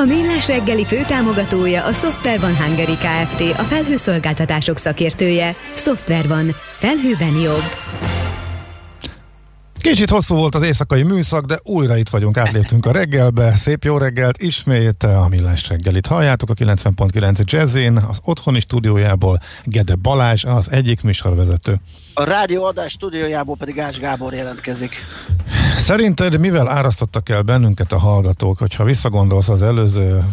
A Millás reggeli főtámogatója a Software van Hungary Kft. A felhőszolgáltatások szakértője. Software van. Felhőben jobb. Kicsit hosszú volt az éjszakai műszak, de újra itt vagyunk, átléptünk a reggelbe. Szép jó reggelt, ismét a Millás reggelit halljátok a 90.9 Jazzin, az otthoni stúdiójából Gede Balázs, az egyik műsorvezető. A rádió adás stúdiójából pedig Ás Gábor jelentkezik. Szerinted mivel árasztottak el bennünket a hallgatók, hogyha visszagondolsz az előző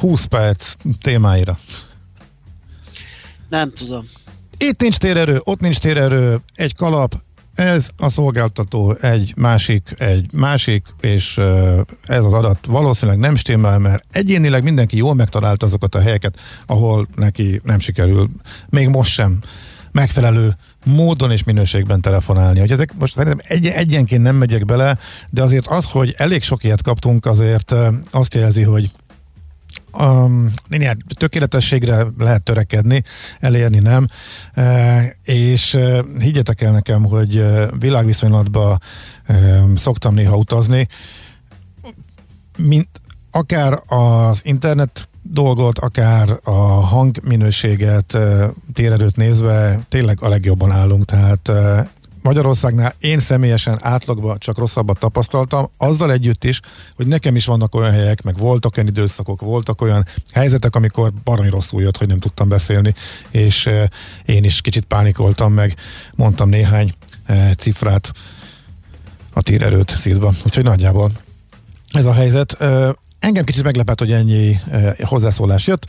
20 perc témáira? Nem tudom. Itt nincs térerő, ott nincs térerő, egy kalap, ez a szolgáltató egy másik, egy másik, és ez az adat valószínűleg nem stimmel, mert egyénileg mindenki jól megtalálta azokat a helyeket, ahol neki nem sikerül, még most sem megfelelő módon és minőségben telefonálni. Hogy ezek most szerintem egy, egyenként nem megyek bele, de azért az, hogy elég sok ilyet kaptunk, azért azt jelzi, hogy um, tökéletességre lehet törekedni, elérni nem, e, és e, higgyetek el nekem, hogy világviszonylatban e, szoktam néha utazni, mint akár az internet dolgot, akár a hangminőséget térerőt nézve tényleg a legjobban állunk, tehát Magyarországnál én személyesen átlagban csak rosszabbat tapasztaltam, azzal együtt is, hogy nekem is vannak olyan helyek, meg voltak olyan időszakok, voltak olyan helyzetek, amikor baromi rosszul jött, hogy nem tudtam beszélni, és e, én is kicsit pánikoltam meg, mondtam néhány e, cifrát a térerőt szívva. Úgyhogy nagyjából ez a helyzet. E, engem kicsit meglepett, hogy ennyi hozzászólás jött.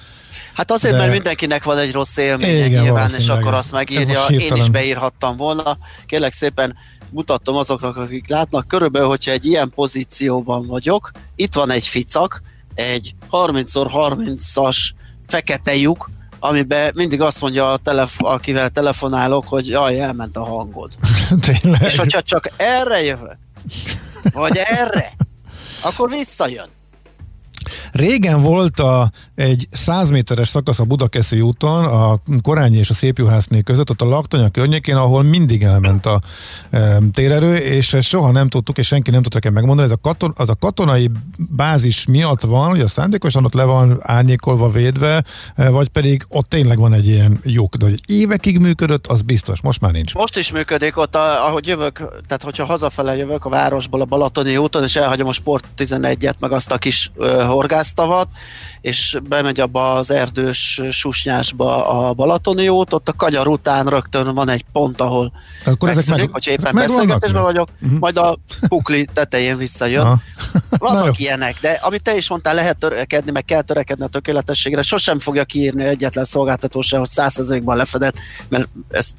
Hát azért, de... mert mindenkinek van egy rossz élménye Igen, nyilván, és akkor azt megírja, én is beírhattam volna. Kérlek szépen mutatom azoknak, akik látnak, körülbelül, hogyha egy ilyen pozícióban vagyok, itt van egy ficak, egy 30x30-as fekete lyuk, amiben mindig azt mondja a telefo- akivel telefonálok, hogy jaj, elment a hangod. Tényleg? És hogyha csak erre jövök, vagy erre, akkor visszajön. Régen volt a, egy 100 méteres szakasz a Budakeszi úton, a Korányi és a Szépjuhászné között, ott a Laktonya környékén, ahol mindig elment a e, térerő, és ezt soha nem tudtuk, és senki nem tudta nekem megmondani, ez a katon, az a katonai bázis miatt van, hogy a szándékosan ott le van árnyékolva, védve, e, vagy pedig ott tényleg van egy ilyen lyuk, de hogy évekig működött, az biztos, most már nincs. Most is működik ott, a, ahogy jövök, tehát hogyha hazafele jövök a városból a Balatoni úton, és elhagyom a Sport 11-et, meg azt a kis uh, horgásztavat, és bemegy abba az erdős susnyásba a Balatoni út, ott a kanyar után rögtön van egy pont, ahol Akkor megszűnik, meg, hogyha éppen beszélgetésben vagyok, uh-huh. majd a pukli tetején visszajön. Aha. Vannak ilyenek, de amit te is mondtál, lehet törekedni, meg kell törekedni a tökéletességre, sosem fogja kiírni egyetlen szolgáltató se, hogy százszerzékban lefedett, mert ezt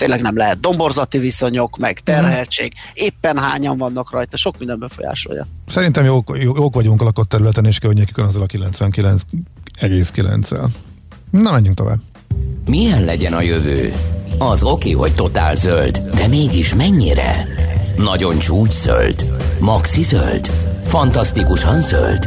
tényleg nem lehet. Domborzati viszonyok, meg terheltség, éppen hányan vannak rajta, sok minden befolyásolja. Szerintem jók, jók vagyunk a lakott területen, és környékükön azzal a 99,9-el. Na, menjünk tovább. Milyen legyen a jövő? Az oké, hogy totál zöld, de mégis mennyire? Nagyon csúcs zöld? Maxi zöld? Fantasztikusan zöld?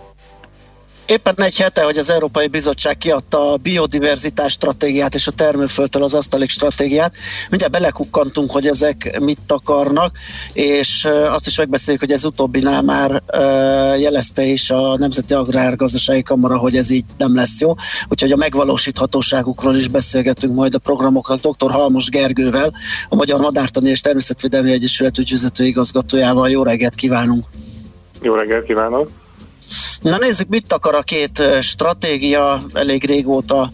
Éppen egy hete, hogy az Európai Bizottság kiadta a biodiverzitás stratégiát és a termőföldtől az asztalik stratégiát. Mindjárt belekukkantunk, hogy ezek mit akarnak, és azt is megbeszéljük, hogy ez utóbbinál már jelezte is a Nemzeti Agrárgazdasági Kamara, hogy ez így nem lesz jó. Úgyhogy a megvalósíthatóságukról is beszélgetünk majd a programoknak dr. Halmos Gergővel, a Magyar Madártani és Természetvédelmi Egyesület ügyvezető igazgatójával. Jó reggelt kívánunk! Jó reggelt kívánok! Na nézzük, mit akar a két stratégia, elég régóta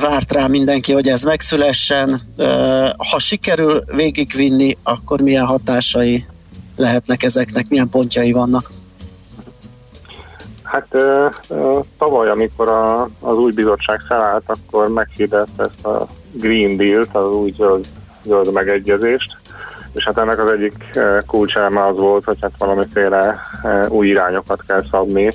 várt rá mindenki, hogy ez megszülessen. Ha sikerül végigvinni, akkor milyen hatásai lehetnek ezeknek, milyen pontjai vannak? Hát tavaly, amikor a, az új bizottság felállt, akkor meghirdette ezt a Green Deal-t, az új zöld, zöld megegyezést, és hát ennek az egyik kulcseleme az volt, hogy hát valamiféle új irányokat kell szabni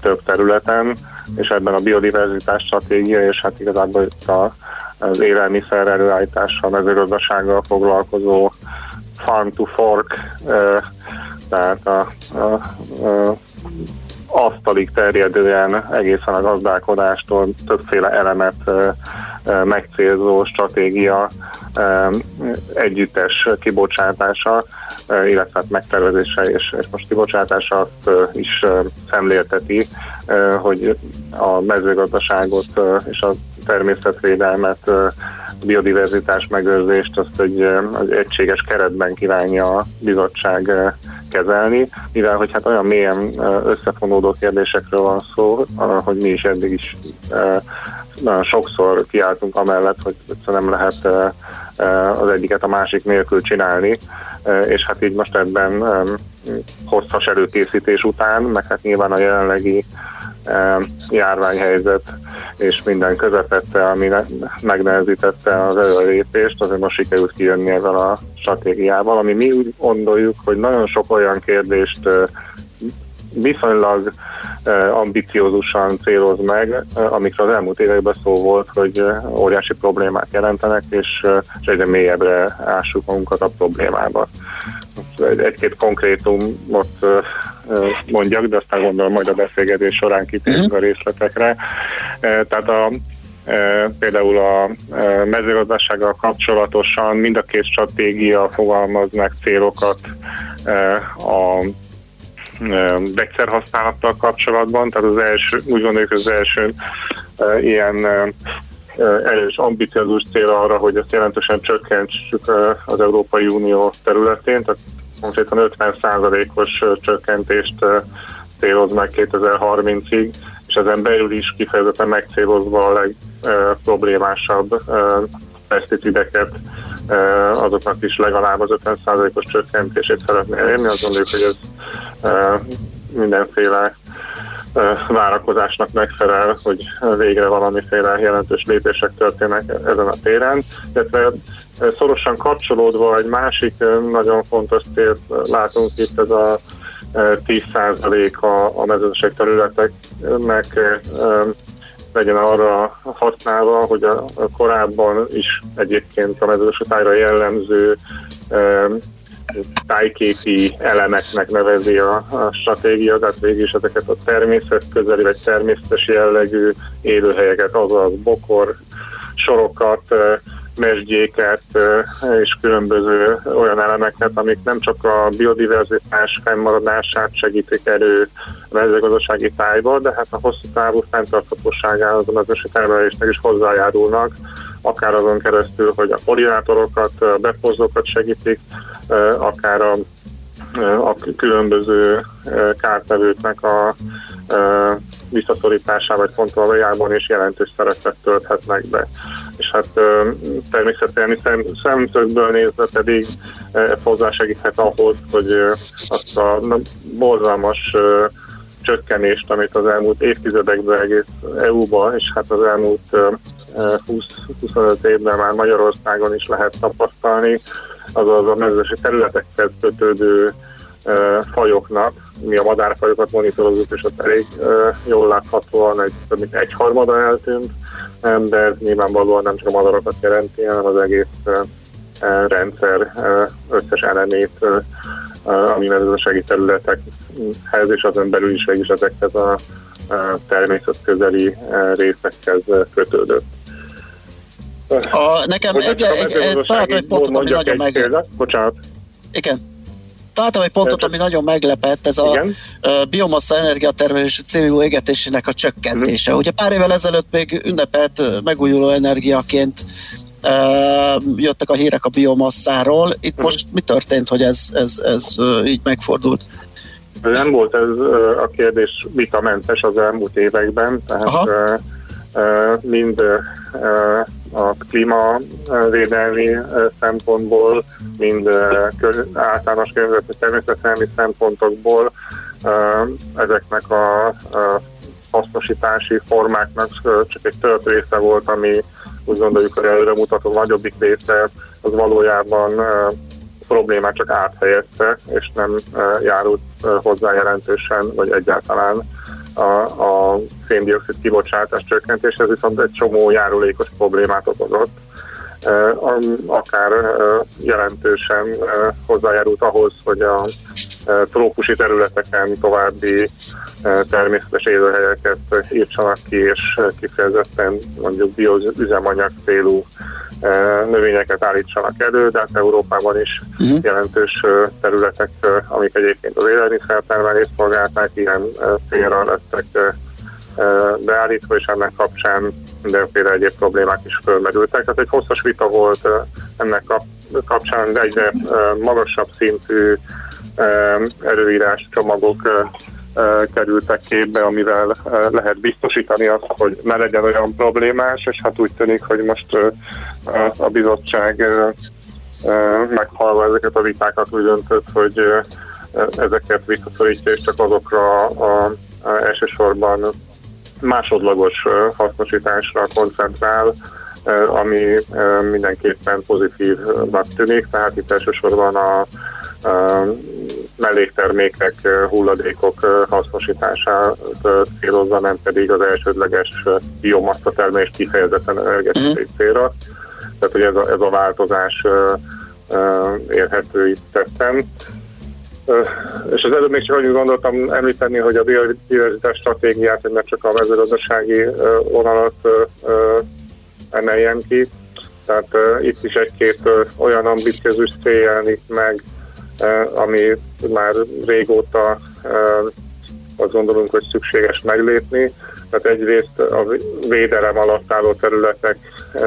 több területen, és ebben a biodiverzitás stratégia, és hát igazából itt a, az élelmiszer előállítással, mezőgazdasággal foglalkozó farm to fork, tehát a, a, a asztalig terjedően egészen a gazdálkodástól többféle elemet megcélzó stratégia együttes kibocsátása, illetve hát megtervezése és, most kibocsátása azt is szemlélteti, hogy a mezőgazdaságot és a természetvédelmet, biodiverzitás megőrzést azt egy, egy egységes keretben kívánja a bizottság kezelni, mivel hogy hát olyan mélyen összefonódó kérdésekről van szó, hogy mi is eddig is nagyon sokszor kiálltunk amellett, hogy nem lehet az egyiket a másik nélkül csinálni, és hát így most ebben hosszas előkészítés után, meg hát nyilván a jelenlegi járványhelyzet és minden közepette, ami megnehezítette az előrépést, azért most sikerült kijönni ezzel a stratégiával, ami mi úgy gondoljuk, hogy nagyon sok olyan kérdést viszonylag ambiciózusan céloz meg, amikről az elmúlt években szó volt, hogy óriási problémát jelentenek, és, egyre mélyebbre ássuk magunkat a problémába. Egy-két konkrétumot mondjak, de aztán gondolom majd a beszélgetés során kitérünk uh-huh. a részletekre. Tehát a, például a mezőgazdasággal kapcsolatosan mind a két stratégia fogalmaz meg célokat a vegyszerhasználattal kapcsolatban, tehát az első, úgy gondoljuk, az első ilyen erős, ambiciózus cél arra, hogy ezt jelentősen csökkentsük az Európai Unió területén, tehát konkrétan 50%-os csökkentést céloz meg 2030-ig, és ezen belül is kifejezetten megcélozva a legproblémásabb peszticideket, azoknak is legalább az 50%-os csökkentését szeretné elérni. Azt gondoljuk, hogy ez mindenféle várakozásnak megfelel, hogy végre valamiféle jelentős lépések történnek ezen a téren. Illetve szorosan kapcsolódva egy másik nagyon fontos célt látunk itt, ez a 10% a, a mezőgazdaság területeknek legyen arra használva, hogy a, korábban is egyébként a mezőgazdaságra jellemző tájképi elemeknek nevezi a, a stratégia, tehát végül is ezeket a természet közeli vagy természetes jellegű élőhelyeket, azaz bokor, sorokat, mesdjéket és különböző olyan elemeket, amik nem csak a biodiverzitás fennmaradását segítik elő a mezőgazdasági tájba, de hát a hosszú távú fenntarthatóságához a mezőgazdasági termelésnek is hozzájárulnak, akár azon keresztül, hogy a polinátorokat, a bepozókat segítik, akár a a különböző kártevőknek a visszaszorításában vagy kontrolljában is jelentős szerepet tölthetnek be. És hát természetesen szem, szemszögből nézve pedig hozzásegíthet ahhoz, hogy azt a borzalmas csökkenést, amit az elmúlt évtizedekben egész EU-ban, és hát az elmúlt 20-25 évben már Magyarországon is lehet tapasztalni, azaz a mezősi területekhez kötődő fajoknak, mi a madárfajokat monitorozunk, és ott elég jól láthatóan egy, több mint egy harmada eltűnt, de nyilvánvalóan nem csak a madarakat jelenti, hanem az egész rendszer összes elemét, ami mezőgazdasági területekhez és azon belül is végül ezekhez a természetközeli részekhez kötődött. A, nekem egy, egy, egy, találtam egy pontot, ami nagyon meg... Bocsánat. Igen. Találtam egy pontot, ami nagyon meglepett, ez a biomassa energiatermelés CO égetésének a csökkentése. Uh-huh. Ugye pár évvel ezelőtt még ünnepelt megújuló energiaként jöttek a hírek a biomasszáról. Itt uh-huh. most mi történt, hogy ez, ez, ez így megfordult? Nem volt ez a kérdés vitamentes az elmúlt években, tehát uh, mind a klímavédelmi szempontból, mind általános környezeti természetesen szempontokból ezeknek a hasznosítási formáknak csak egy tört része volt, ami úgy gondoljuk, hogy előre mutató nagyobbik része az valójában problémát csak áthelyezte, és nem járult hozzá jelentősen, vagy egyáltalán a, a széndiokszid kibocsátás csökkentéshez, viszont egy csomó járulékos problémát okozott, akár jelentősen hozzájárult ahhoz, hogy a trópusi területeken további természetes élőhelyeket írtsanak ki, és kifejezetten mondjuk bioüzemanyag célú növényeket állítsanak elő, de hát Európában is uh-huh. jelentős területek, amik egyébként az élelmiszertermelést szolgálták, ilyen célra lettek beállítva, és ennek kapcsán mindenféle egyéb problémák is fölmerültek. Tehát egy hosszas vita volt ennek kapcsán, de egyre magasabb szintű erőírás csomagok kerültek képbe, amivel lehet biztosítani azt, hogy ne legyen olyan problémás, és hát úgy tűnik, hogy most a bizottság meghalva ezeket a vitákat úgy döntött, hogy ezeket visszaszorítja, és csak azokra a, a, elsősorban másodlagos hasznosításra koncentrál, ami mindenképpen pozitívnak tűnik, tehát itt elsősorban a, a melléktermékek, hulladékok hasznosítását célozza, nem pedig az elsődleges biomassa termelés kifejezetten energetikai uh-huh. célra. Tehát, hogy ez a, ez a változás érhető itt tetten. És az előbb még csak annyit gondoltam említeni, hogy a biodiverzitás stratégiát, hogy ne csak a mezőgazdasági vonalat emeljen ki. Tehát itt is egy-két olyan ambiciózus cél jelenik meg, ami már régóta azt gondolunk, hogy szükséges meglépni. Tehát egyrészt a védelem alatt álló területek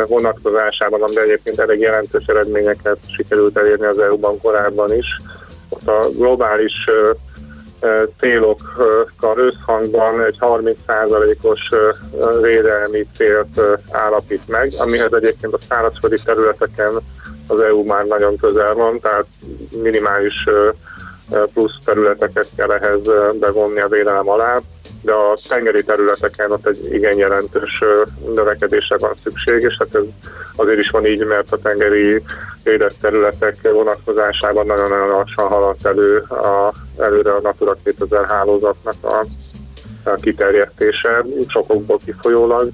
vonatkozásában, de egyébként elég jelentős eredményeket sikerült elérni az EU-ban korábban is. Ott a globális célokkal összhangban egy 30%-os védelmi célt állapít meg, amihez egyébként a szárazföldi területeken az EU már nagyon közel van, tehát minimális plusz területeket kell ehhez bevonni a védelem alá, de a tengeri területeken ott egy igen jelentős növekedésre van szükség, és hát ez azért is van így, mert a tengeri védett területek vonatkozásában nagyon-nagyon lassan haladt elő a, előre a Natura 2000 hálózatnak a, a kiterjesztése, sokokból kifolyólag,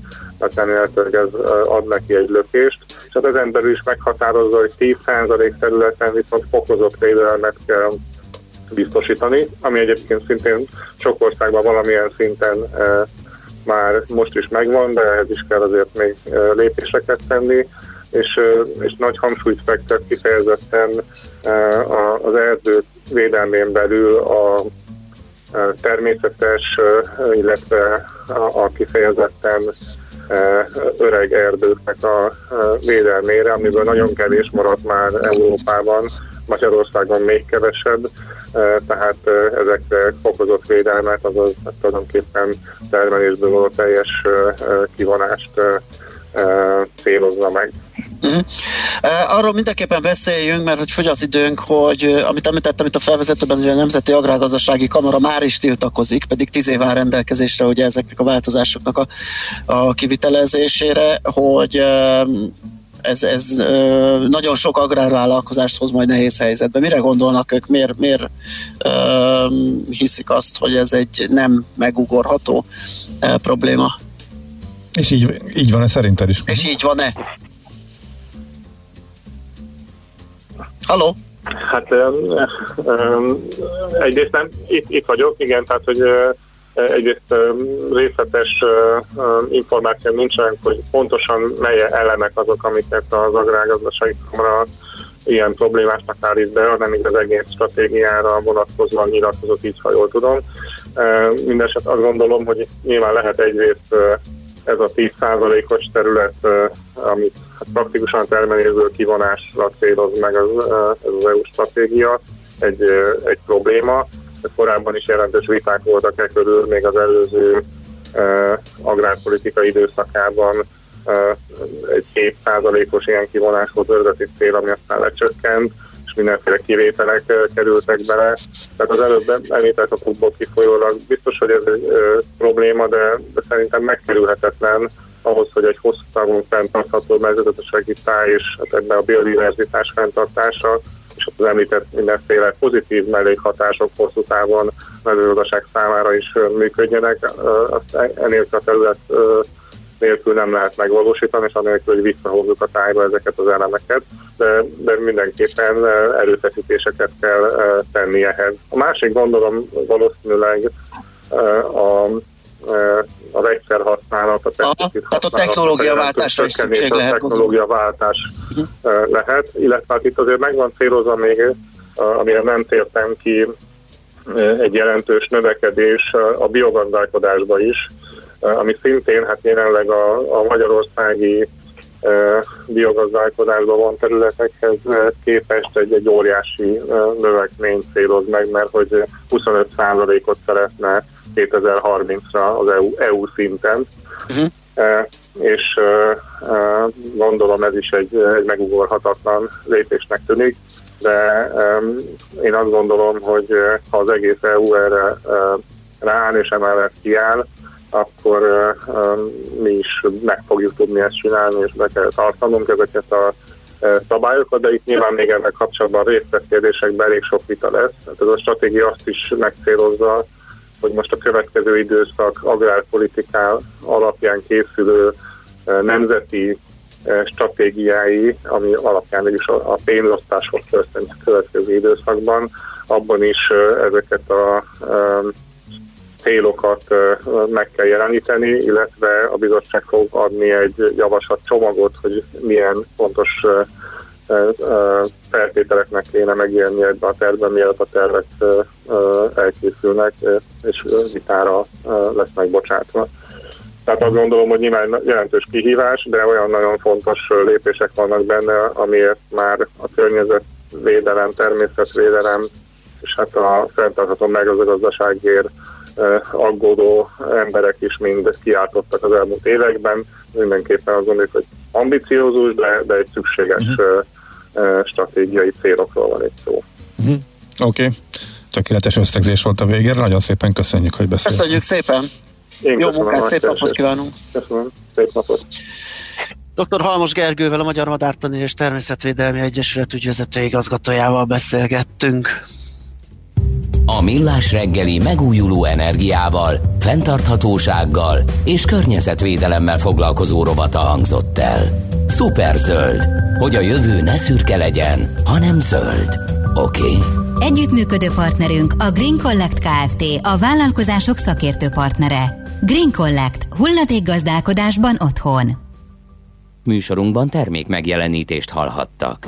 remélhetőleg ez ad neki egy lökést, és hát ezen belül is meghatározza, hogy 10% területen viszont fokozott védelmet kell biztosítani, ami egyébként szintén sok országban valamilyen szinten már most is megvan, de ehhez is kell azért még lépéseket tenni, és, és nagy hangsúlyt fektet kifejezetten az erdő védelmén belül a természetes, illetve a kifejezetten öreg erdőknek a védelmére, amiből nagyon kevés maradt már Európában, Magyarországon még kevesebb, tehát ezekre fokozott védelmet, azaz tulajdonképpen termelésből való teljes kivonást célozza meg. Uh-huh. Arról mindenképpen beszéljünk, mert hogy fogy az időnk, hogy amit említettem itt a felvezetőben, hogy a Nemzeti Agrárgazdasági Kamara már is tiltakozik, pedig tíz év áll rendelkezésre ugye ezeknek a változásoknak a, a kivitelezésére, hogy ez, ez nagyon sok agrárvállalkozást hoz majd nehéz helyzetbe. Mire gondolnak ők, miért, miért hiszik azt, hogy ez egy nem megugorható probléma? És így, így van-e szerinted is? És így van-e? Halló? Hát um, egyrészt nem, itt, itt vagyok, igen, tehát hogy uh, egyrészt részletes információ nincsenek, hogy pontosan mely elemek azok, amiket az agrárgazdasági kamara ilyen problémásnak állít be, hanem így az egész stratégiára vonatkozóan nyilatkozott így, ha jól tudom. Mindeneset azt gondolom, hogy nyilván lehet egyrészt ez a 10%-os terület, amit hát praktikusan a termelésből kivonásra céloz meg az, ez az EU stratégia, egy, egy probléma. Korábban is jelentős viták voltak e körül, még az előző agrárpolitika időszakában egy 7%-os ilyen kivonáshoz eredeti cél, ami aztán lecsökkent, mindenféle kivételek kerültek bele. Tehát az előbb említett okokból kifolyólag biztos, hogy ez egy probléma, de, de szerintem megkerülhetetlen ahhoz, hogy egy hosszú távon fenntartható mezőgazdasági táj és hát ebben a biodiverzitás fenntartása és az említett mindenféle pozitív mellékhatások hosszú távon mezőgazdaság számára is működjenek, azt e- enélkül a terület nélkül nem lehet megvalósítani, és anélkül, hogy visszahozzuk a tájba ezeket az elemeket, de, de mindenképpen erőfeszítéseket kell tenni ehhez. A másik gondolom valószínűleg a az egyszer használat, a Tehát a technológiaváltásra is szükség lehet. A technológiaváltás uh-huh. lehet, illetve hát itt azért megvan célozva még, amire nem tértem ki, egy jelentős növekedés a biogazdálkodásba is, ami szintén hát jelenleg a, a magyarországi biogazdálkodásban van területekhez képest egy, egy óriási növekményt céloz meg, mert hogy 25%-ot szeretne 2030-ra az EU, EU szinten. Uh-huh. És gondolom ez is egy, egy megugorhatatlan lépésnek tűnik, de én azt gondolom, hogy ha az egész EU erre rááll és emellett kiáll, akkor mi is meg fogjuk tudni ezt csinálni, és be kell tartanunk ezeket a szabályokat, de itt nyilván még ennek kapcsolatban részletkérdésekben elég sok vita lesz. Hát ez a stratégia azt is megcélozza, hogy most a következő időszak agrárpolitiká alapján készülő nemzeti stratégiái, ami alapján is a pénzosztás fog történni a következő időszakban, abban is ezeket a célokat meg kell jeleníteni, illetve a bizottság fog adni egy javaslat csomagot, hogy milyen fontos feltételeknek kéne megjelenni ebbe a tervben, mielőtt a tervek elkészülnek, és vitára lesznek bocsátva. Tehát azt gondolom, hogy nyilván jelentős kihívás, de olyan nagyon fontos lépések vannak benne, amiért már a környezetvédelem, természetvédelem, és hát a fenntartható megazagazdaságért aggódó emberek is mind kiáltottak az elmúlt években. Mindenképpen azt gondoljuk, hogy ambiciózus, de, de egy szükséges uh-huh stratégiai célokról van itt szó. Uh-huh. Oké, okay. tökéletes összegzés volt a végére, nagyon szépen köszönjük, hogy beszéltünk. Köszönjük szépen! Én Jó munkát, szép napot kívánunk! Köszönöm, szép napot! Dr. Halmos Gergővel, a Magyar Madártani és Természetvédelmi Egyesület ügyvezető igazgatójával beszélgettünk. A Millás reggeli megújuló energiával, fenntarthatósággal és környezetvédelemmel foglalkozó rovata hangzott el. Szuperzöld, hogy a jövő ne szürke legyen, hanem zöld. Oké? Okay? Együttműködő partnerünk a Green Collect Kft. A vállalkozások szakértő partnere. Green Collect. gazdálkodásban otthon. Műsorunkban termék megjelenítést hallhattak.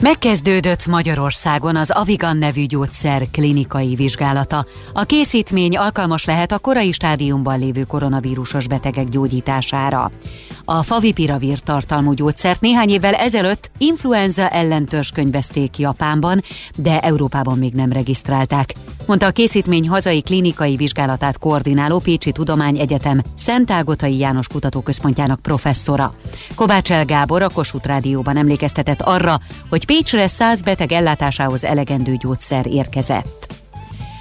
Megkezdődött Magyarországon az Avigan nevű gyógyszer klinikai vizsgálata. A készítmény alkalmas lehet a korai stádiumban lévő koronavírusos betegek gyógyítására. A favipiravir tartalmú gyógyszert néhány évvel ezelőtt influenza ellentörs könyvezték Japánban, de Európában még nem regisztrálták. Mondta a készítmény hazai klinikai vizsgálatát koordináló Pécsi Tudományegyetem Szentágotai János Kutatóközpontjának professzora. Kovács El Gábor a Kossuth Rádióban emlékeztetett arra, hogy Pécsre száz beteg ellátásához elegendő gyógyszer érkezett.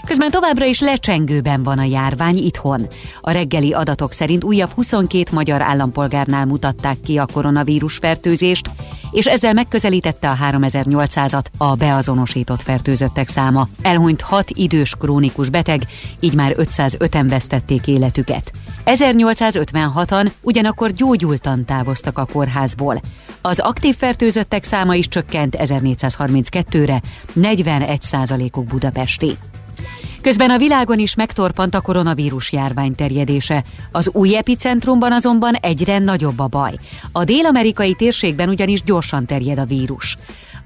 Közben továbbra is lecsengőben van a járvány itthon. A reggeli adatok szerint újabb 22 magyar állampolgárnál mutatták ki a koronavírus fertőzést, és ezzel megközelítette a 3800-at a beazonosított fertőzöttek száma. Elhunyt 6 idős krónikus beteg, így már 505-en vesztették életüket. 1856-an ugyanakkor gyógyultan távoztak a kórházból. Az aktív fertőzöttek száma is csökkent 1432-re, 41 uk budapesti. Közben a világon is megtorpant a koronavírus járvány terjedése. Az új epicentrumban azonban egyre nagyobb a baj. A dél-amerikai térségben ugyanis gyorsan terjed a vírus.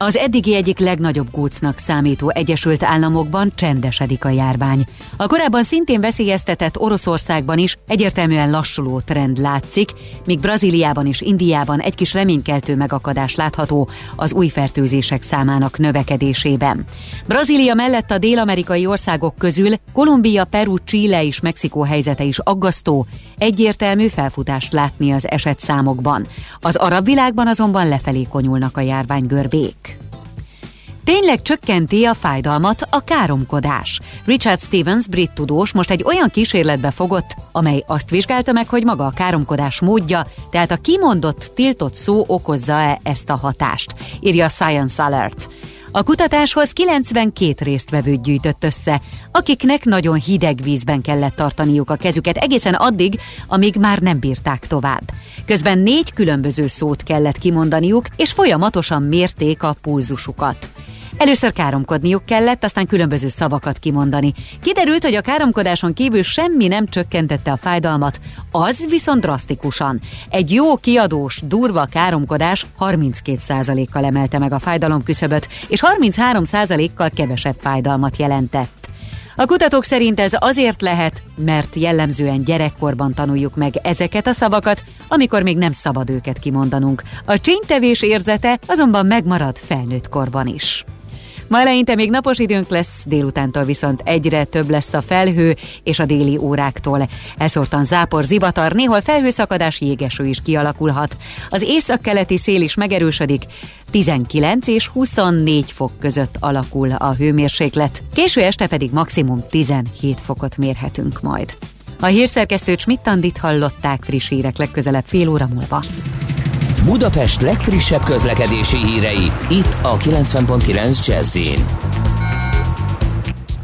Az eddigi egyik legnagyobb gócnak számító Egyesült Államokban csendesedik a járvány. A korábban szintén veszélyeztetett Oroszországban is egyértelműen lassuló trend látszik, míg Brazíliában és Indiában egy kis reménykeltő megakadás látható az új fertőzések számának növekedésében. Brazília mellett a dél-amerikai országok közül Kolumbia, Peru, Chile és Mexikó helyzete is aggasztó, egyértelmű felfutást látni az esetszámokban. Az arab világban azonban lefelé konyulnak a járvány görbék. Tényleg csökkenti a fájdalmat a káromkodás. Richard Stevens, brit tudós most egy olyan kísérletbe fogott, amely azt vizsgálta meg, hogy maga a káromkodás módja, tehát a kimondott, tiltott szó okozza-e ezt a hatást, írja Science Alert. A kutatáshoz 92 résztvevőt gyűjtött össze, akiknek nagyon hideg vízben kellett tartaniuk a kezüket egészen addig, amíg már nem bírták tovább. Közben négy különböző szót kellett kimondaniuk, és folyamatosan mérték a pulzusukat. Először káromkodniuk kellett, aztán különböző szavakat kimondani. Kiderült, hogy a káromkodáson kívül semmi nem csökkentette a fájdalmat, az viszont drasztikusan. Egy jó kiadós, durva káromkodás 32%-kal emelte meg a fájdalom küszöböt, és 33%-kal kevesebb fájdalmat jelentett. A kutatók szerint ez azért lehet, mert jellemzően gyerekkorban tanuljuk meg ezeket a szavakat, amikor még nem szabad őket kimondanunk. A csénytevés érzete azonban megmarad felnőtt korban is. Ma eleinte még napos időnk lesz, délutántól viszont egyre több lesz a felhő és a déli óráktól. Eszortan zápor, zivatar, néhol felhőszakadás, jégeső is kialakulhat. Az északkeleti szél is megerősödik, 19 és 24 fok között alakul a hőmérséklet. Késő este pedig maximum 17 fokot mérhetünk majd. A hírszerkesztőt Schmidt-Tandit hallották friss hírek legközelebb fél óra múlva. Budapest legfrissebb közlekedési hírei, itt a 90.9 jazz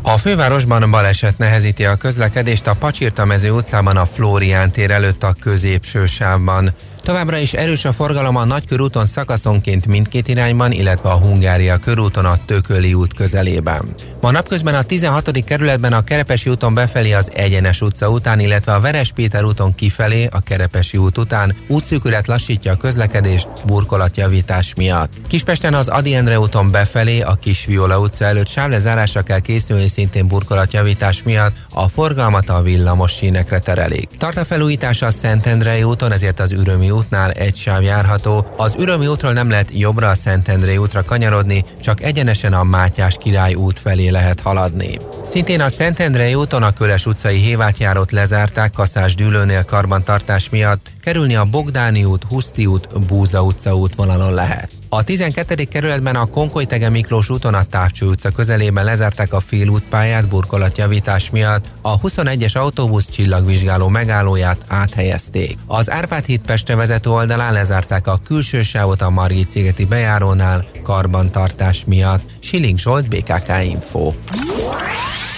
a fővárosban baleset nehezíti a közlekedést a Pacsirta mező utcában a Flórián tér előtt a középső sávban. Továbbra is erős a forgalom a Nagykörúton szakaszonként mindkét irányban, illetve a Hungária körúton a Tököli út közelében. Ma napközben a 16. kerületben a Kerepesi úton befelé az Egyenes utca után, illetve a Veres Péter úton kifelé a Kerepesi út után útszűkület lassítja a közlekedést burkolatjavítás miatt. Kispesten az Adi Endre úton befelé a Kisviola utca előtt sávlezárásra kell készülni szintén burkolatjavítás miatt, a forgalmat a villamos sínekre terelik. Tart a felújítása a Szentendrei úton, ezért az Ürömi útnál egy sáv járható. Az Ürömi útról nem lehet jobbra a Szentendrei útra kanyarodni, csak egyenesen a Mátyás király út felé lehet haladni. Szintén a Szentendrei úton a Köles utcai hévátjárót lezárták kaszás dűlőnél karbantartás miatt, kerülni a Bogdáni út, Huszti út, Búza utca útvonalon lehet. A 12. kerületben a Konkoly-Tege Miklós úton a Távcső utca közelében lezárták a félútpályát burkolatjavítás miatt, a 21-es autóbusz csillagvizsgáló megállóját áthelyezték. Az Árpád híd Pestre vezető oldalán lezárták a külső sávot a Margit szigeti bejárónál karbantartás miatt. Siling Zsolt, BKK Info.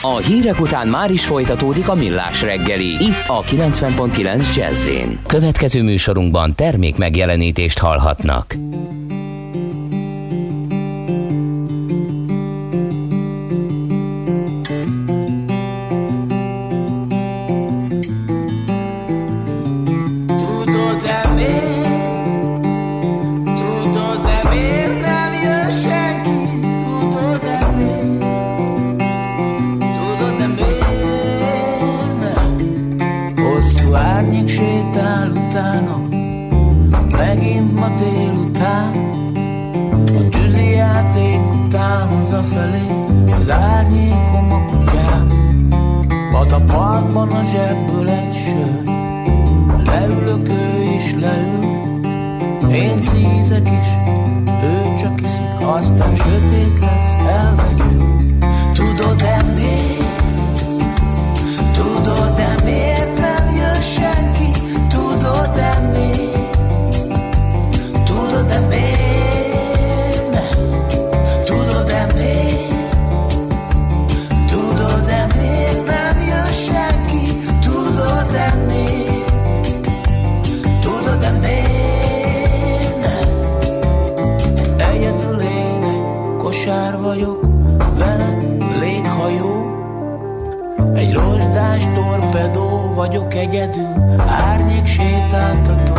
A hírek után már is folytatódik a millás reggeli, itt a 90.9 jazz Következő műsorunkban termék megjelenítést hallhatnak. Egyedül, árnyék sétáltató.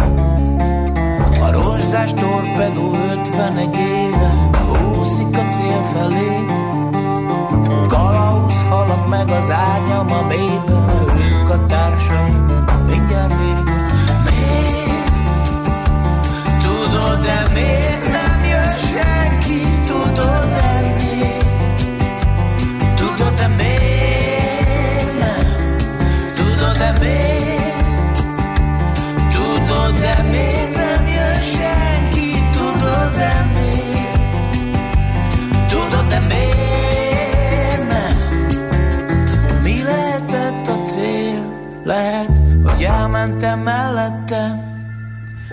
A rozsdás torpedó 51 éve, úszik a cél felé. Kalauz halak meg az árnyam a mélybe, ők a társaim,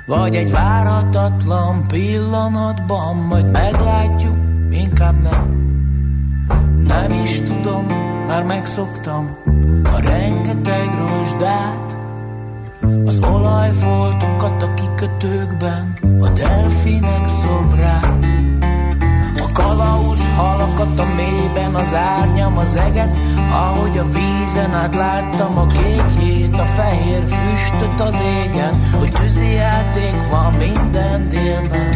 Vagy egy várhatatlan pillanatban Majd meglátjuk, inkább nem. Nem is tudom, már megszoktam A rengeteg rozsdát. Az olajfoltokat a kikötőkben A delfinek szobrát. A kalauz halakat a mélyben, az árnyam, az eget, ahogy a vízen át láttam a kék hét, a fehér füstöt az égen, hogy minden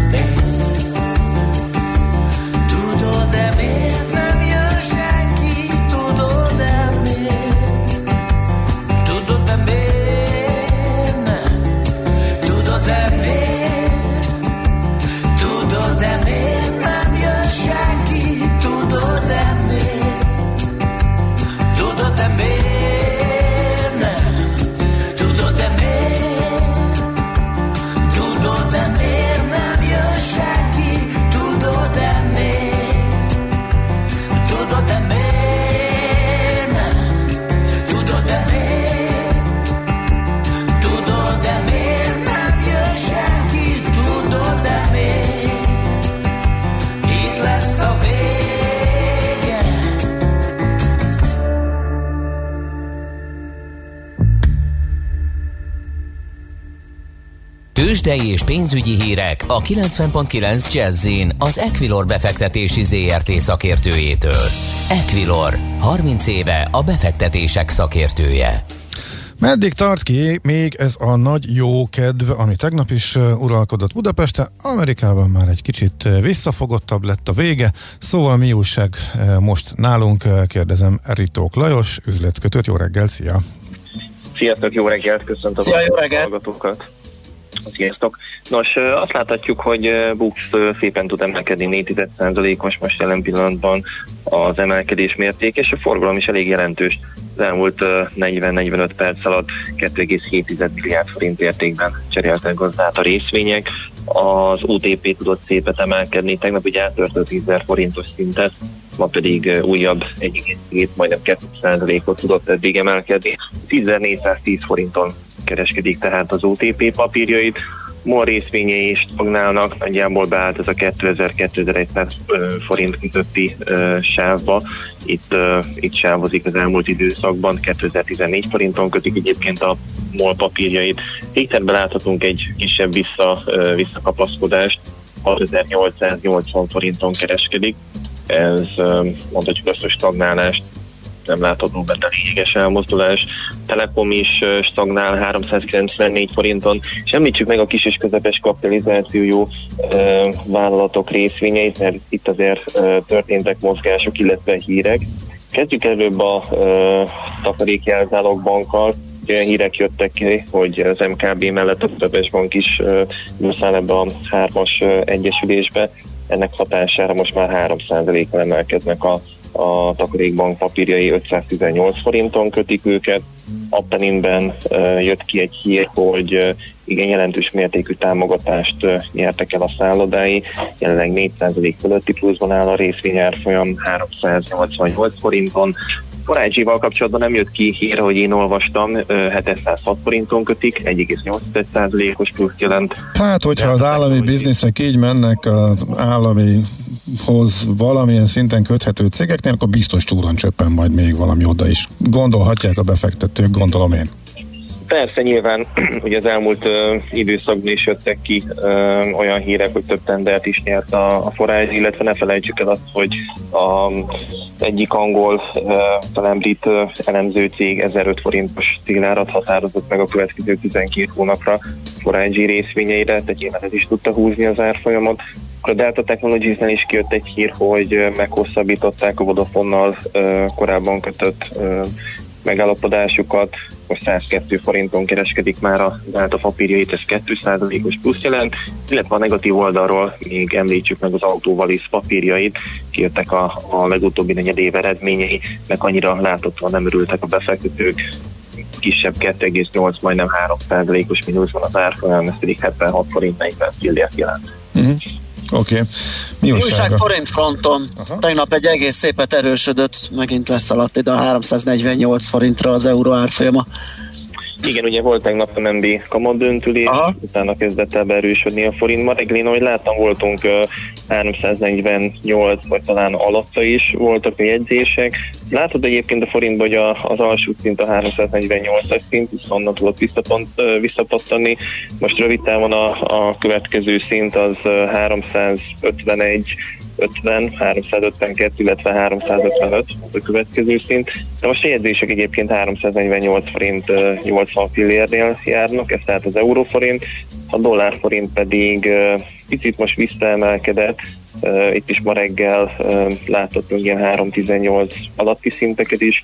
Tőzsdei és pénzügyi hírek a 90.9 Jazzin az Equilor befektetési ZRT szakértőjétől. Equilor, 30 éve a befektetések szakértője. Meddig tart ki még ez a nagy jó kedv, ami tegnap is uralkodott Budapesten? Amerikában már egy kicsit visszafogottabb lett a vége, szóval mi újság most nálunk, kérdezem Ritók Lajos, üzletkötőt, jó reggel, szia! Sziasztok, jó reggelt, köszöntöm Szia, jó a reggelt. hallgatókat. Sziasztok. Nos, azt láthatjuk, hogy Bux szépen tud emelkedni 4%-os most jelen pillanatban az emelkedés mérték, és a forgalom is elég jelentős. Az elmúlt ö, 40-45 perc alatt 2,7 milliárd forint értékben cseréltek gazdát a részvények. Az OTP tudott szépet emelkedni, tegnap ugye átört a 10 forintos szintet, ma pedig újabb 1,7, majdnem 2%-ot tudott eddig emelkedni. 10.410 forinton kereskedik tehát az OTP papírjait. MOL részvényei is stagnálnak, nagyjából beállt ez a 2000-2100 ö, forint közötti sávba. Itt, itt sávozik az elmúlt időszakban, 2014 forinton kötik egyébként a MOL papírjait. Légterben láthatunk egy kisebb vissza, visszakapaszkodást, 6880 forinton kereskedik. Ez mondhatjuk azt, hogy stagnálást nem látható benne lényeges elmozdulás. Telekom is stagnál 394 forinton, és említsük meg a kis és közepes kapitalizációjú ö, vállalatok részvényeit, mert itt azért ö, történtek mozgások, illetve hírek. Kezdjük előbb a ö, takarékjelzálók bankkal. Olyan hírek jöttek ki, hogy az MKB mellett a Budapest Bank is ö, beszáll ebbe a hármas egyesülésbe. Ennek hatására most már 3%-kal emelkednek a a takarékbank papírjai 518 forinton kötik őket. Appeninben jött ki egy hír, hogy igen jelentős mértékű támogatást nyertek el a szállodái, jelenleg 4% fölötti pluszban áll a részvényárfolyam 388 forinton. Forágyival kapcsolatban nem jött ki hír, hogy én olvastam, ö, 706 forinton kötik, 1,8%-os plusz jelent. Hát, hogyha az állami bizniszek így mennek az államihoz valamilyen szinten köthető cégeknél, akkor biztos csúran csöppen majd még valami oda is. Gondolhatják a befektetők, gondolom én. Persze, nyilván ugye az elmúlt uh, időszakban is jöttek ki uh, olyan hírek, hogy több tendert is nyert a, a forráj, illetve ne felejtsük el azt, hogy a, egyik angol, uh, talán brit uh, elemző cég 1005 forintos célárat határozott meg a következő 12 hónapra Forage részvényeire, tehát nyilván ez is tudta húzni az árfolyamot. A Delta Technologies-nál is kijött egy hír, hogy meghosszabbították a Vodafone-nal uh, korábban kötött megállapodásukat, most 102 forinton kereskedik már a Delta papírjait, ez 2%-os plusz jelent, illetve a negatív oldalról még említsük meg az autóvalisz papírjait, kijöttek a, a legutóbbi negyed év eredményei, meg annyira láthatóan nem örültek a befektetők, kisebb 2,8, majdnem 3%-os mínusz van az árfolyam, ez pedig 76 forint 40 fillért jelent. Uh-huh. Oké. Okay. Mi újság forint fronton. Aha. Tegnap egy egész szépet erősödött, megint leszaladt ide a 348 forintra az euró árfolyama. Igen, ugye volt tegnap a MB kamadöntülés, Aha. utána kezdett el beerősödni a forint. Ma reggel, ahogy láttam, voltunk uh, 348, vagy talán alatta is voltak a jegyzések. Látod egyébként a forintban, hogy a, az alsó szint a 348-as szint, viszont tudott visszapont, visszapattani. Most rövid távon a, a következő szint az uh, 351 50, 352, illetve 355 a következő szint. De most jegyzések egyébként 348 forint 80 fillérnél járnak, ez tehát az euróforint, a dollárforint pedig picit most visszaemelkedett, itt is ma reggel látottunk ilyen 318 alatti szinteket is,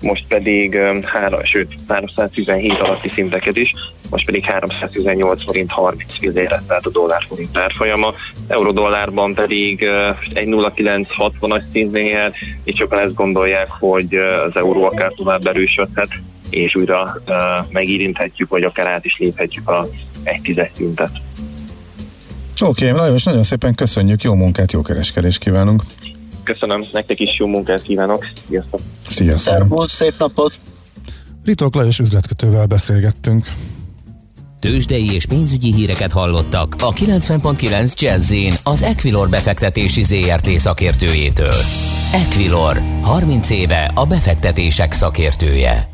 most pedig három, sőt, 317 alatti szinteket is, most pedig 318 forint 30 fillére, a dollár forint árfolyama. Euró-dollárban pedig egy 0,960-as szintnél, és sokan ezt gondolják, hogy az euró akár tovább erősödhet, és újra megérinthetjük, vagy akár át is léphetjük a egy tízes szintet. Oké, okay, Lajos, nagyon szépen köszönjük, jó munkát, jó kereskedést kívánunk! Köszönöm, nektek is jó munkát kívánok. Sziasztok! Sziasztok! Szervusz, szép napot! Ritok Lajos üzletkötővel beszélgettünk. Tőzsdei és pénzügyi híreket hallottak a 90.9 jazz az Equilor befektetési ZRT szakértőjétől. Equilor, 30 éve a befektetések szakértője.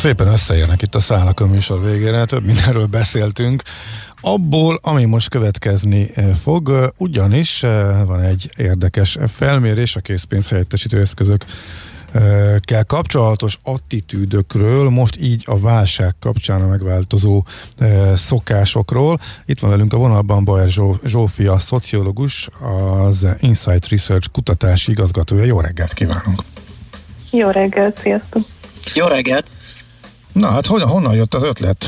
Szépen összeérnek itt a szálak a műsor végére, több mindenről beszéltünk. Abból, ami most következni eh, fog, eh, ugyanis eh, van egy érdekes felmérés a készpénz helyettesítő eszközök kell kapcsolatos attitűdökről, most így a válság kapcsán a megváltozó szokásokról. Itt van velünk a vonalban Bajer Zsófia, szociológus, az Insight Research kutatási igazgatója. Jó reggelt kívánunk! Jó reggelt, sziasztok! Jó reggelt! Na hát honnan, honnan jött az ötlet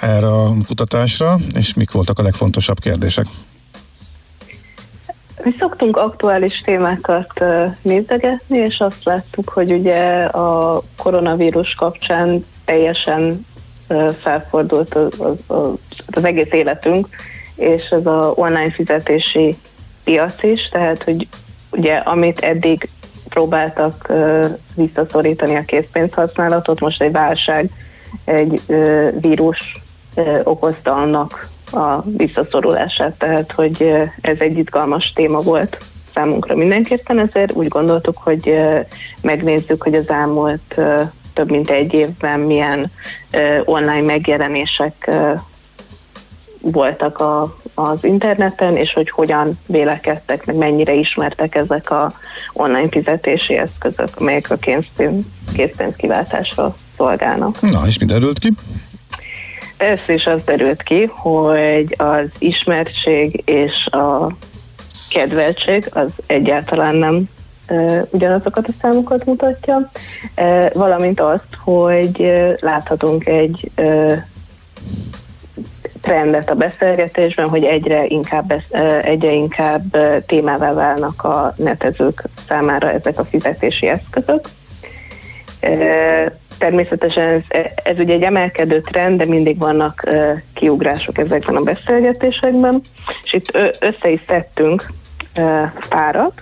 erre a kutatásra, és mik voltak a legfontosabb kérdések? Mi szoktunk aktuális témákat nézegetni, és azt láttuk, hogy ugye a koronavírus kapcsán teljesen felfordult az, az, az, az egész életünk, és ez a online fizetési piac is, tehát hogy ugye amit eddig próbáltak visszaszorítani a készpénzhasználatot, most egy válság, egy vírus okozta annak a visszaszorulását, tehát hogy ez egy izgalmas téma volt számunkra mindenképpen, ezért úgy gondoltuk, hogy megnézzük, hogy az elmúlt több mint egy évben milyen online megjelenések voltak a, az interneten, és hogy hogyan vélekedtek, meg mennyire ismertek ezek a online fizetési eszközök, amelyek a készpénz, készpénz kiváltásra szolgálnak. Na, és mi derült ki? Először is az derült ki, hogy az ismertség és a kedveltség az egyáltalán nem ugyanazokat a számokat mutatja, valamint azt, hogy láthatunk egy trendet a beszélgetésben, hogy egyre inkább, egyre inkább témává válnak a netezők számára ezek a fizetési eszközök. Természetesen ez, ez ugye egy emelkedő trend, de mindig vannak kiugrások ezekben a beszélgetésekben, és itt össze is tettünk párat.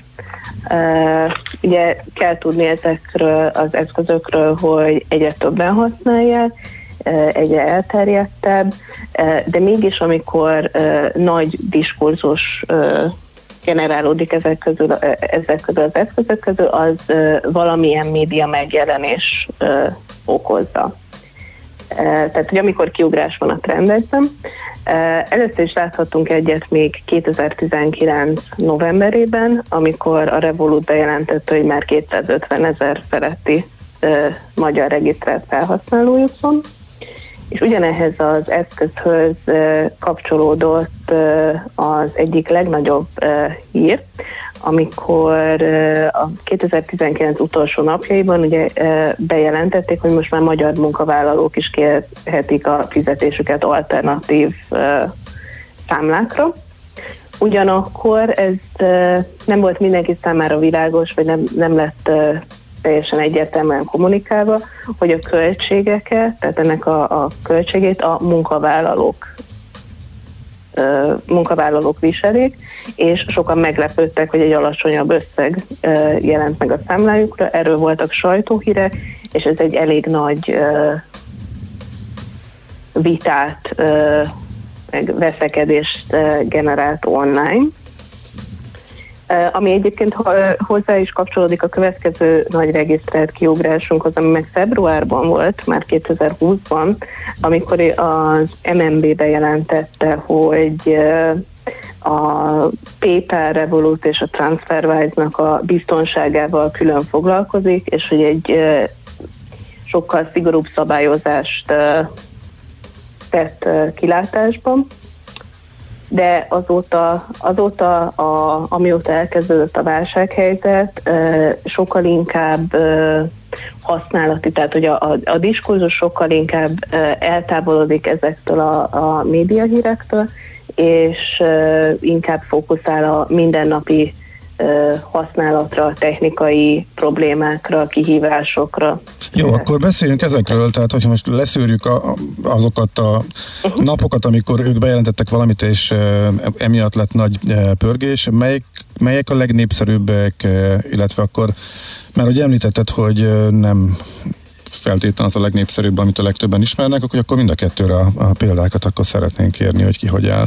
Ugye kell tudni ezekről az eszközökről, hogy egyre többen használják, egyre elterjedtebb, de mégis amikor nagy diskurzus generálódik ezek közül, ezek közül az eszközök közül, az valamilyen média megjelenés okozza. Tehát, hogy amikor kiugrás van a trendekben, először is láthatunk egyet még 2019 novemberében, amikor a Revolut bejelentette, hogy már 250 ezer feletti magyar regisztrált felhasználójuk van, és ugyanehhez az eszközhöz kapcsolódott az egyik legnagyobb hír, amikor a 2019 utolsó napjaiban ugye bejelentették, hogy most már magyar munkavállalók is kérhetik a fizetésüket alternatív számlákra. Ugyanakkor ez nem volt mindenki számára világos, vagy nem, nem lett teljesen egyértelműen kommunikálva, hogy a költségeket, tehát ennek a, a költségét a munkavállalók munkavállalók viselik, és sokan meglepődtek, hogy egy alacsonyabb összeg jelent meg a számlájukra. Erről voltak sajtóhírek, és ez egy elég nagy vitát, meg veszekedést generált online. Ami egyébként hozzá is kapcsolódik a következő nagy regisztrált kiugrásunkhoz, ami meg februárban volt, már 2020-ban, amikor az MNB bejelentette, hogy a PayPal, Revolut és a TransferWise-nak a biztonságával külön foglalkozik, és hogy egy sokkal szigorúbb szabályozást tett kilátásban de azóta, azóta a, amióta elkezdődött a válsághelyzet, sokkal inkább használati, tehát hogy a, a, a diskurzus sokkal inkább eltávolodik ezektől a, a médiahírektől, és inkább fókuszál a mindennapi használatra, technikai problémákra, kihívásokra. Jó, akkor beszéljünk ezekről, tehát hogyha most leszűrjük a, azokat a uh-huh. napokat, amikor ők bejelentettek valamit, és emiatt lett nagy pörgés, melyek, melyek a legnépszerűbbek, illetve akkor, mert ugye említetted, hogy nem feltétlenül az a legnépszerűbb, amit a legtöbben ismernek, akkor, akkor mind a kettőre a, a példákat akkor szeretnénk kérni, hogy ki hogy áll.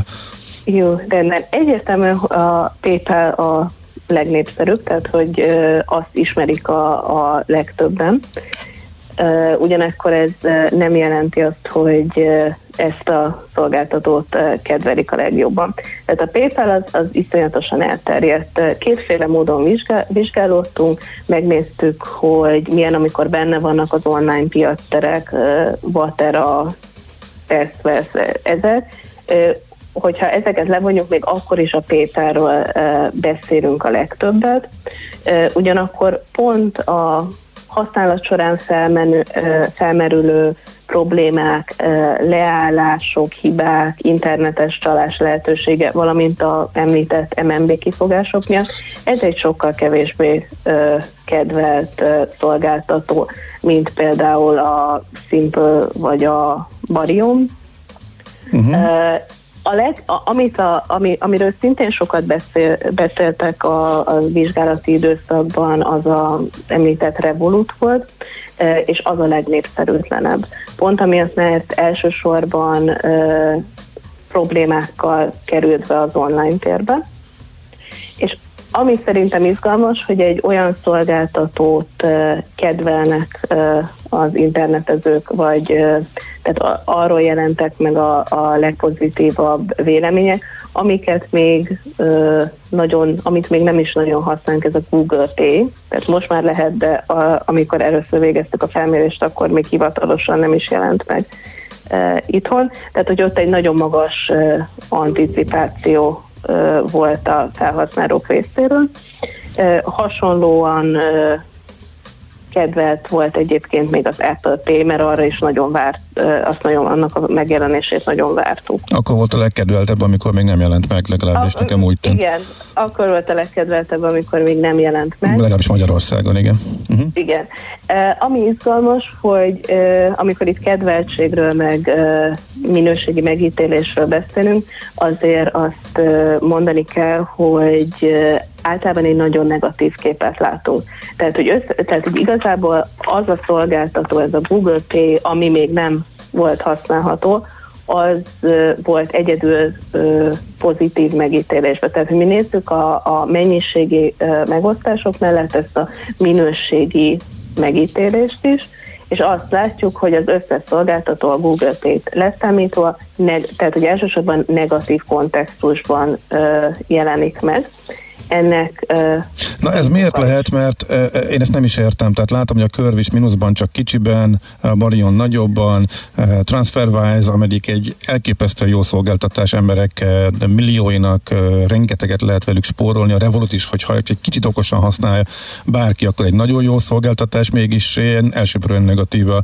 Jó, rendben. Egyértelműen a PayPal a legnépszerűbb, tehát hogy azt ismerik a, a legtöbben. ugyanakkor ez nem jelenti azt, hogy ezt a szolgáltatót kedvelik a legjobban. Tehát a PayPal az, az iszonyatosan elterjedt. Kétféle módon vizsgál, vizsgálódtunk, megnéztük, hogy milyen, amikor benne vannak az online piacterek, Vatera, Testverse, ezek, hogyha ezeket levonjuk, még akkor is a Péterről beszélünk a legtöbbet. Ugyanakkor pont a használat során felmenő, felmerülő problémák, leállások, hibák, internetes csalás lehetősége, valamint a említett MMB kifogások miatt, ez egy sokkal kevésbé kedvelt szolgáltató, mint például a Simple vagy a Barium. Uh-huh. A leg, a, amit a, ami, amiről szintén sokat beszél, beszéltek a, a vizsgálati időszakban, az a említett Revolut volt, e, és az a legnépszerűtlenebb. Pont amiatt, mert elsősorban e, problémákkal került be az online térbe, ami szerintem izgalmas, hogy egy olyan szolgáltatót kedvelnek az internetezők, vagy tehát arról jelentek meg a, a legpozitívabb vélemények, amiket még nagyon, amit még nem is nagyon használunk, ez a Google Pay. Tehát most már lehet, de a, amikor először végeztük a felmérést, akkor még hivatalosan nem is jelent meg itthon. Tehát, hogy ott egy nagyon magas anticipáció volt a felhasználók részéről. Hasonlóan kedvelt volt egyébként még az Apple Pay, mert arra is nagyon várt, azt nagyon, annak a megjelenését nagyon vártuk. Akkor volt a legkedveltebb, amikor még nem jelent meg, legalábbis a, nekem úgy tűnt. Igen, akkor volt a legkedveltebb, amikor még nem jelent meg. Legalábbis Magyarországon, igen. Uh-huh. Igen. Ami izgalmas, hogy amikor itt kedveltségről, meg minőségi megítélésről beszélünk, azért azt uh, mondani kell, hogy általában egy nagyon negatív képet látunk. Tehát, hogy, össze, tehát, hogy igazából az a szolgáltató, ez a Google Pay, ami még nem volt használható, az volt egyedül pozitív megítélésbe. Tehát mi nézzük a, a mennyiségi megosztások mellett ezt a minőségi megítélést is, és azt látjuk, hogy az összes szolgáltató a Google Pay-t leszámítva, neg- tehát hogy elsősorban negatív kontextusban ö, jelenik meg ennek... Na ez miért lehet, mert én ezt nem is értem, tehát látom, hogy a Curve is mínuszban csak kicsiben, a Barion nagyobban, TransferWise, amelyik egy elképesztően jó szolgáltatás emberek millióinak rengeteget lehet velük spórolni, a Revolut is, hogyha egy kicsit okosan használja bárki, akkor egy nagyon jó szolgáltatás, mégis ilyen elsőprően negatív a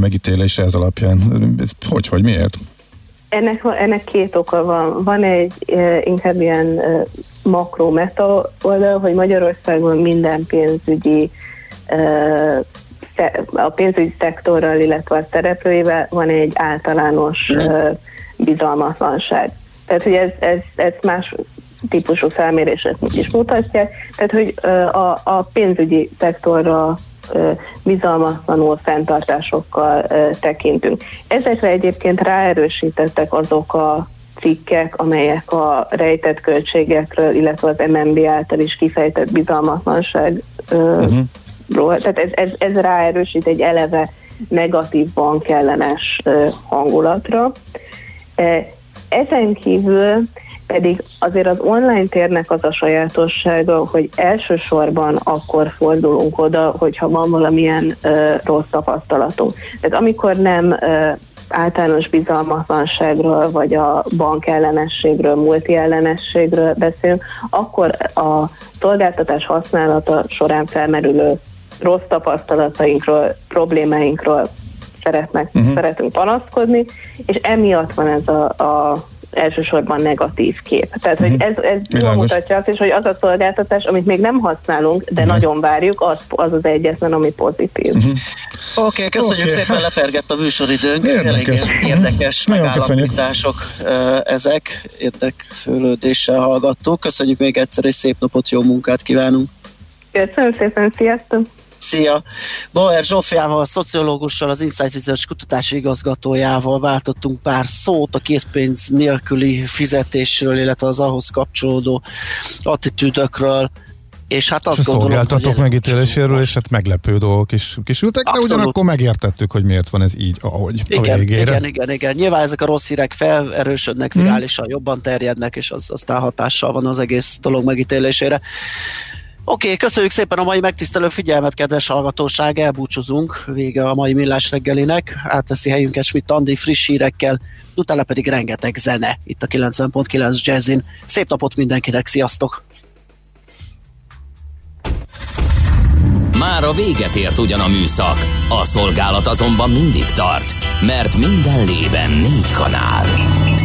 megítélése ez alapján. Hogy, hogy, miért? Ennek, ennek két oka van. Van egy e, inkább ilyen e, makro-meta oldal, hogy Magyarországon minden pénzügyi a pénzügyi szektorral, illetve a szereplőivel van egy általános e, bizalmatlanság. Tehát, hogy ez, ez, ez más típusú felmérések is mutatják, tehát, hogy a, a pénzügyi szektorra bizalmatlanul fenntartásokkal tekintünk. Ezekre egyébként ráerősítettek azok a cikkek, amelyek a rejtett költségekről, illetve az MNB által is kifejtett bizalmatlanságról. Uh-huh. Tehát ez, ez, ez ráerősít egy eleve negatív bankellenes hangulatra. Ezen kívül pedig azért az online térnek az a sajátossága, hogy elsősorban akkor fordulunk oda, hogyha van valamilyen ö, rossz tapasztalatunk. Tehát amikor nem ö, általános bizalmatlanságról, vagy a bank ellenességről, multi ellenességről beszélünk, akkor a szolgáltatás használata során felmerülő rossz tapasztalatainkról, problémáinkról szeretnek, uh-huh. szeretünk panaszkodni, és emiatt van ez a, a elsősorban negatív kép. Tehát, hogy mhm. ez, ez jól mutatja azt is, hogy az a szolgáltatás, amit még nem használunk, de uh-huh. nagyon várjuk, az, az az egyetlen, ami pozitív. Uh-huh. Oké, okay, köszönjük okay. szépen, lepergett a műsoridőnk. Érdekes, Elég érdekes uh-huh. megállapítások uh, ezek, érdekfőlődéssel hallgattuk. Köszönjük még egyszer, és szép napot, jó munkát kívánunk. Köszönöm szépen, sziasztok! Szia! Bauer Zsófiával, a szociológussal, az Insight Research kutatási igazgatójával váltottunk pár szót a készpénz nélküli fizetésről, illetve az ahhoz kapcsolódó attitűdökről. és hát azt és gondolom, szolgáltatók hogy megítéléséről, és hát meglepő dolgok is kisültek, de ugyanakkor megértettük, hogy miért van ez így, ahogy igen, a végére. igen, igen, igen. Nyilván ezek a rossz hírek felerősödnek, Hmm. virálisan jobban terjednek, és az aztán hatással van az egész dolog megítélésére. Oké, okay, köszönjük szépen a mai megtisztelő figyelmet, kedves hallgatóság, elbúcsúzunk, vége a mai millás reggelinek, átveszi helyünket Schmidt Andi friss hírekkel, utána pedig rengeteg zene itt a 90.9 Jazzin. Szép napot mindenkinek, sziasztok! Már a véget ért ugyan a műszak, a szolgálat azonban mindig tart, mert minden lében négy kanál.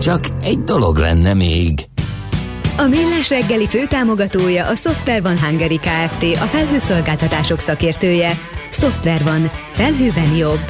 Csak egy dolog lenne még. A Millás reggeli főtámogatója a Software van Hungary Kft. A felhőszolgáltatások szakértője. Software van. Felhőben jobb.